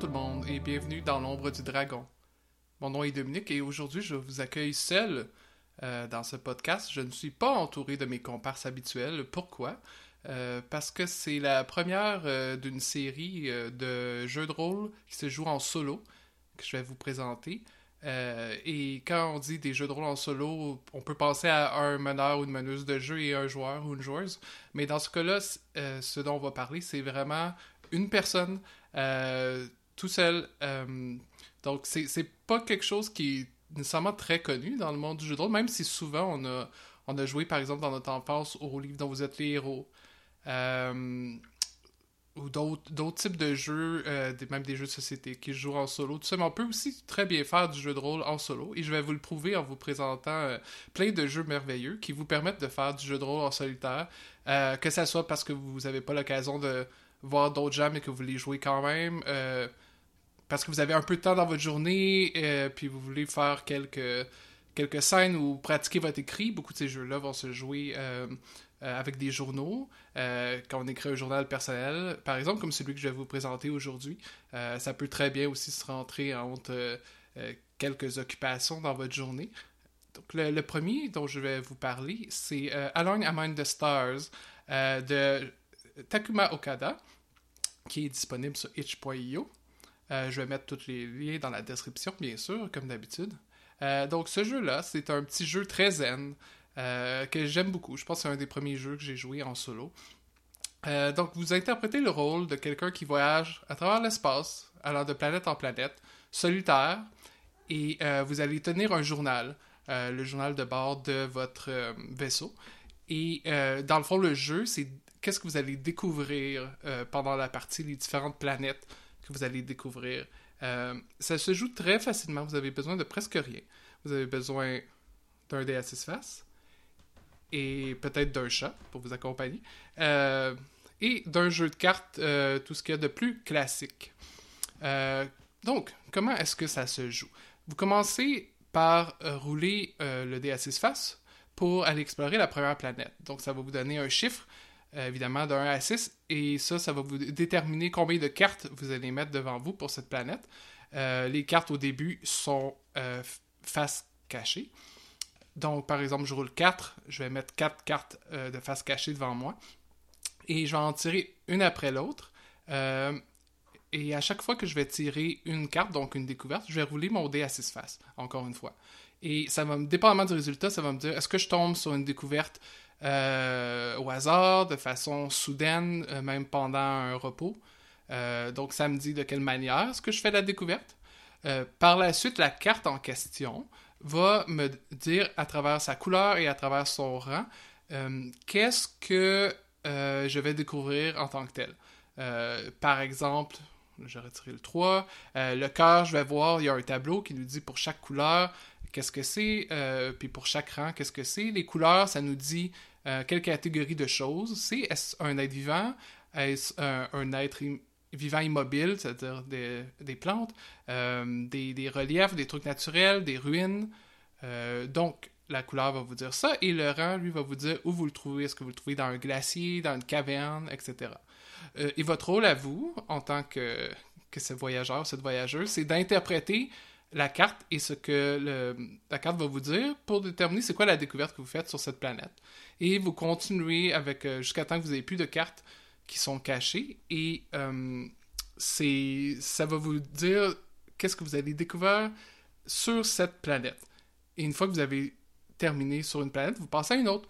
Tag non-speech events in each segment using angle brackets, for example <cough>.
Tout le monde et bienvenue dans l'ombre du dragon. Mon nom est Dominique et aujourd'hui je vous accueille seul euh, dans ce podcast. Je ne suis pas entouré de mes comparses habituels. Pourquoi? Euh, Parce que c'est la première euh, d'une série de jeux de rôle qui se joue en solo que je vais vous présenter. Et quand on dit des jeux de rôle en solo, on peut penser à un meneur ou une meneuse de jeu et un joueur ou une joueuse. Mais dans ce cas-là, ce dont on va parler, c'est vraiment une personne euh, tout seul. euh, donc, c'est pas quelque chose qui est nécessairement très connu dans le monde du jeu de rôle, même si souvent on a, on a joué, par exemple, dans notre enfance au livre dont vous êtes les héros. Euh, ou d'autres types de jeux, euh, même des jeux de société qui jouent en solo, tout ça, mais on peut aussi très bien faire du jeu de rôle en solo, et je vais vous le prouver en vous présentant euh, plein de jeux merveilleux qui vous permettent de faire du jeu de rôle en solitaire, que ça soit parce que vous n'avez pas l'occasion de voir d'autres gens, mais que vous voulez jouer quand même, parce que vous avez un peu de temps dans votre journée, euh, puis vous voulez faire quelques, quelques scènes ou pratiquer votre écrit. Beaucoup de ces jeux-là vont se jouer euh, euh, avec des journaux, quand on écrit un journal personnel, par exemple, comme celui que je vais vous présenter aujourd'hui. Ça peut très bien aussi se rentrer entre quelques occupations dans votre journée. Donc, le, premier dont je vais vous parler, c'est euh, Along Among the Stars de Takuma Okada, qui est disponible sur itch.io. Euh, je vais mettre tous les liens dans la description, bien sûr, comme d'habitude. Euh, donc, ce jeu-là, c'est un petit jeu très zen euh, que j'aime beaucoup. Je pense que c'est un des premiers jeux que j'ai joué en solo. Donc, vous interprétez le rôle de quelqu'un qui voyage à travers l'espace, allant de planète en planète, solitaire, et vous allez tenir un journal, le journal de bord de votre vaisseau. Et dans le fond, le jeu, c'est qu'est-ce que vous allez découvrir pendant la partie, les différentes planètes que vous allez découvrir. Euh, ça se joue très facilement, vous avez besoin de presque rien. Vous avez besoin d'un dé à six faces et peut-être d'un chat pour vous accompagner. Euh, et d'un jeu de cartes, euh, tout ce qu'il y a de plus classique. Donc, comment est-ce que ça se joue? Vous commencez par rouler le dé à six faces pour aller explorer la première planète. Donc, ça va vous donner un chiffre, évidemment, de 1 à 6, et ça, ça va vous déterminer combien de cartes vous allez mettre devant vous pour cette planète. Euh, les cartes au début sont euh, face cachée. Donc, par exemple, je roule 4, je vais mettre 4 cartes euh, de face cachée devant moi, et je vais en tirer une après l'autre. Euh, et à chaque fois que je vais tirer une carte, donc une découverte, je vais rouler mon dé à 6 faces, encore une fois. Et ça va me, dépendamment du résultat, ça va me dire est-ce que je tombe sur une découverte euh, au hasard, de façon soudaine, euh, même pendant un repos. Euh, donc ça me dit de quelle manière est-ce que je fais la découverte. Par la suite, la carte en question va me dire à travers sa couleur et à travers son rang qu'est-ce que je vais découvrir en tant que tel. Par exemple, j'ai retiré le 3. Euh, le cœur, je vais voir, il y a un tableau qui nous dit pour chaque couleur qu'est-ce que c'est, puis pour chaque rang, qu'est-ce que c'est. Les couleurs, ça nous dit euh, quelle catégorie de choses? C'est. Est-ce un être vivant? Est-ce un, un être vivant immobile, c'est-à-dire des, des plantes, euh, des, des reliefs, des trucs naturels, des ruines? Euh, donc, la couleur va vous dire ça, et le rang, lui, va vous dire où vous le trouvez. Est-ce que vous le trouvez dans un glacier, dans une caverne, etc. Euh, et votre rôle à vous, en tant que, que ce voyageur, cette voyageuse, c'est d'interpréter la carte et ce que la carte va vous dire pour déterminer c'est quoi la découverte que vous faites sur cette planète. Et vous continuez avec euh, jusqu'à temps que vous n'ayez plus de cartes qui sont cachées et euh, ça va vous dire qu'est-ce que vous allez découvrir sur cette planète. Et une fois que vous avez terminé sur une planète, vous passez à une autre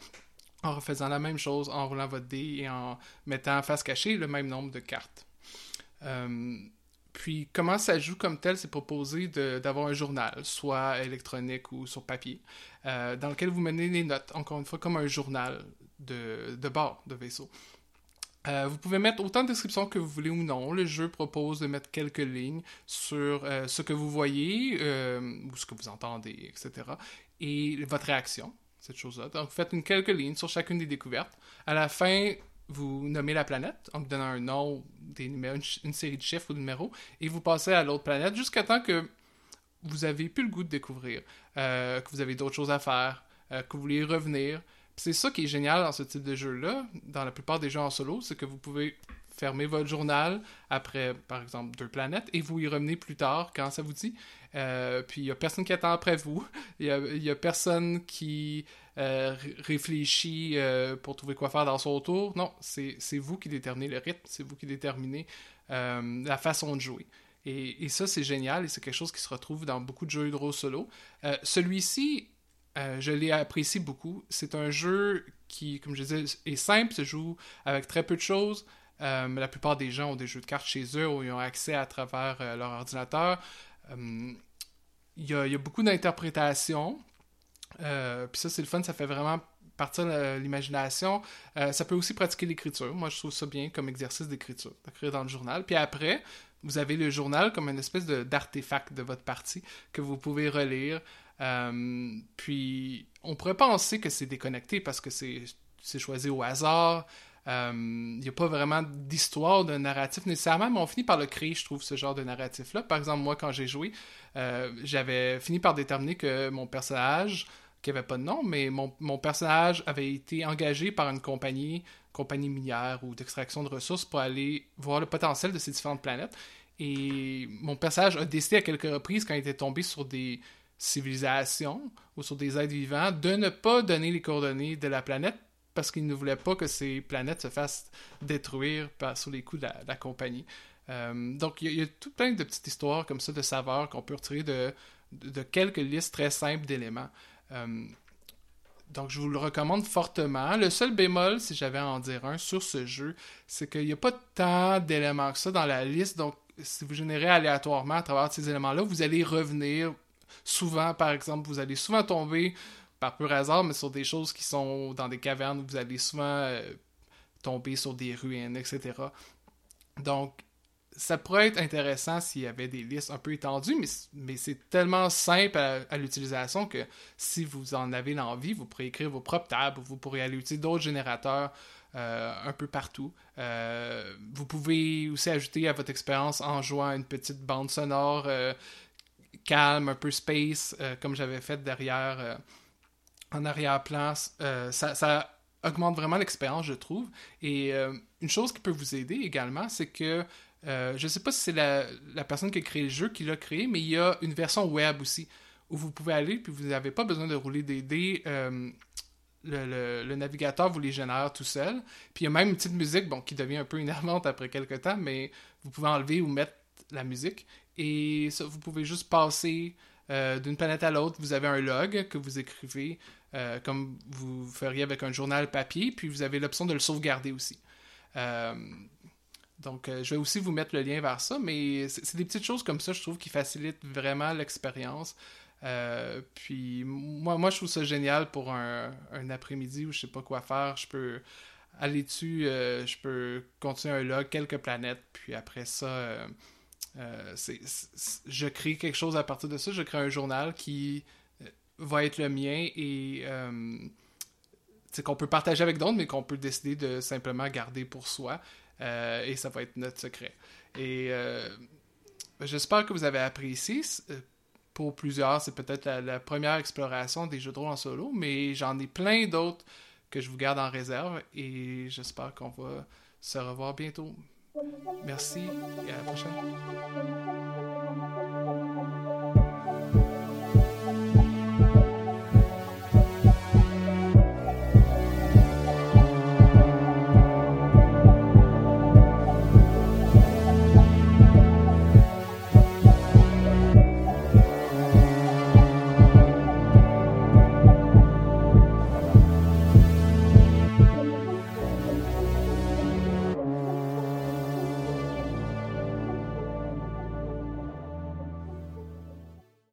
en refaisant la même chose, en roulant votre dé et en mettant face cachée le même nombre de cartes. Euh, puis, comment ça joue comme tel, c'est proposé d'avoir un journal, soit électronique ou sur papier, euh, dans lequel vous menez les notes, encore une fois, comme un journal de, bord de vaisseau. Euh, vous pouvez mettre autant de descriptions que vous voulez ou non. Le jeu propose de mettre quelques lignes sur euh, ce que vous voyez ou ce que vous entendez, etc. Et votre réaction, cette chose-là. Donc, vous faites quelques lignes sur chacune des découvertes. À la fin, vous nommez la planète en vous donnant un nom, une, série de chiffres ou de numéros, et vous passez à l'autre planète jusqu'à temps que vous avez plus le goût de découvrir, que vous avez d'autres choses à faire, que vous voulez revenir. C'est ça qui est génial dans ce type de jeu-là, dans la plupart des jeux en solo, c'est que vous pouvez fermer votre journal après, par exemple, deux planètes et vous y revenez plus tard quand ça vous dit. Euh, puis il n'y a personne qui attend après vous. <laughs> Il n'y a, personne qui euh, réfléchit euh, pour trouver quoi faire dans son tour. Non, c'est vous qui déterminez le rythme, c'est vous qui déterminez la façon de jouer. Et, et ça, c'est génial et c'est quelque chose qui se retrouve dans beaucoup de jeux de rôle solo. Celui-ci je l'ai apprécié beaucoup. C'est un jeu qui, comme je disais, est simple, se joue avec très peu de choses. Euh, la plupart des gens ont des jeux de cartes chez eux où ils ont accès à travers euh, leur ordinateur. Il y, a, beaucoup d'interprétations. Puis ça, c'est le fun, ça fait vraiment partir de l'imagination. ça peut aussi pratiquer l'écriture. Moi, je trouve ça bien comme exercice d'écriture, d'écrire dans le journal. Puis après, vous avez le journal comme une espèce d'artefact de, votre partie que vous pouvez relire. Euh, puis, on pourrait penser que c'est déconnecté parce que c'est choisi au hasard. Il euh, n'y a pas vraiment d'histoire, de narratif nécessairement, mais on finit par le créer, je trouve, ce genre de narratif-là. Par exemple, moi, quand j'ai joué, euh, j'avais fini par déterminer que mon personnage, qui n'avait pas de nom, mais mon, mon, personnage avait été engagé par une compagnie, compagnie minière ou d'extraction de ressources pour aller voir le potentiel de ces différentes planètes. Et mon personnage a décidé à quelques reprises, quand il était tombé sur des, civilisations ou sur des êtres vivants de ne pas donner les coordonnées de la planète parce qu'ils ne voulaient pas que ces planètes se fassent détruire par, sur les coups de la, compagnie. Euh, donc, il y, a tout plein de petites histoires comme ça de saveurs qu'on peut retirer de, de, quelques listes très simples d'éléments. Euh, donc, je vous le recommande fortement. Le seul bémol, si j'avais à en dire un sur ce jeu, c'est qu'il n'y a pas tant d'éléments que ça dans la liste. Donc, si vous générez aléatoirement à travers ces éléments-là, vous allez revenir souvent, par exemple, vous allez souvent tomber, par pur hasard, mais sur des choses qui sont dans des cavernes, vous allez souvent euh, tomber sur des ruines, etc. Donc, ça pourrait être intéressant s'il y avait des listes un peu étendues, mais, c'est tellement simple à, l'utilisation que si vous en avez l'envie, vous pourrez écrire vos propres tables, vous pourrez aller utiliser d'autres générateurs euh, un peu partout. Euh, vous pouvez aussi ajouter à votre expérience en jouant une petite bande sonore calme, un peu space, comme j'avais fait derrière, en arrière-plan. Euh, ça, augmente vraiment l'expérience, je trouve. Et une chose qui peut vous aider également, c'est que je ne sais pas si c'est la, personne qui a créé le jeu qui l'a créé, mais il y a une version web aussi où vous pouvez aller puis vous n'avez pas besoin de rouler des dés. Le, navigateur vous les génère tout seul. Puis il y a même une petite musique bon, qui devient un peu énervante après quelques temps, mais vous pouvez enlever ou mettre la musique. Et ça, vous pouvez juste passer euh, d'une planète à l'autre. Vous avez un log que vous écrivez euh, comme vous feriez avec un journal papier, puis vous avez l'option de le sauvegarder aussi. Euh, donc, je vais aussi vous mettre le lien vers ça, mais c'est des petites choses comme ça, je trouve, qui facilitent vraiment l'expérience. puis moi, moi, je trouve ça génial pour un, après-midi où je sais pas quoi faire. Je peux aller dessus, je peux continuer un log, quelques planètes, puis après ça, euh, je crée quelque chose à partir de ça. Je crée un journal qui euh, va être le mien et euh, qu'on peut partager avec d'autres, mais qu'on peut décider de simplement garder pour soi. et ça va être notre secret. Et j'espère que vous avez apprécié. Pour plusieurs, c'est peut-être la, première exploration des jeux de rôle en solo, mais j'en ai plein d'autres que je vous garde en réserve et j'espère qu'on va se revoir bientôt. Merci et à la prochaine.